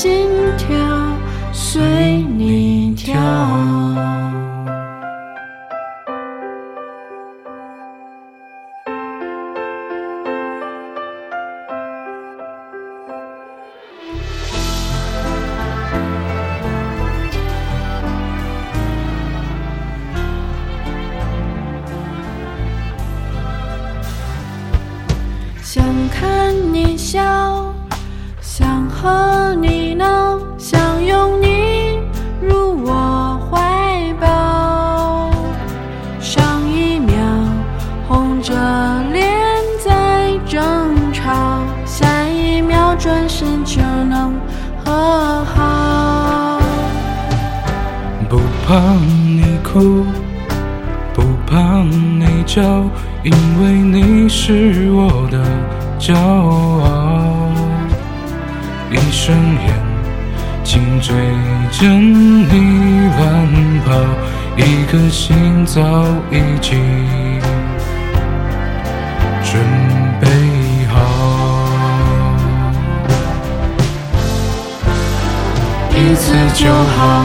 心跳随你跳？想看你笑，想和你怕你哭，不怕你叫，因为你是我的骄傲。一双眼睛追着你乱跑，一颗心早已经准备好。一次就好，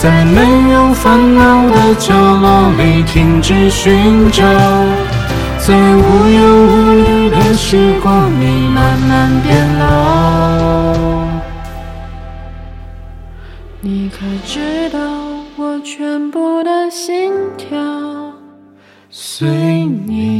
在没有烦恼的角落里停止寻找，在无忧无虑的时光里慢慢变老。你可知道我全部的心跳随你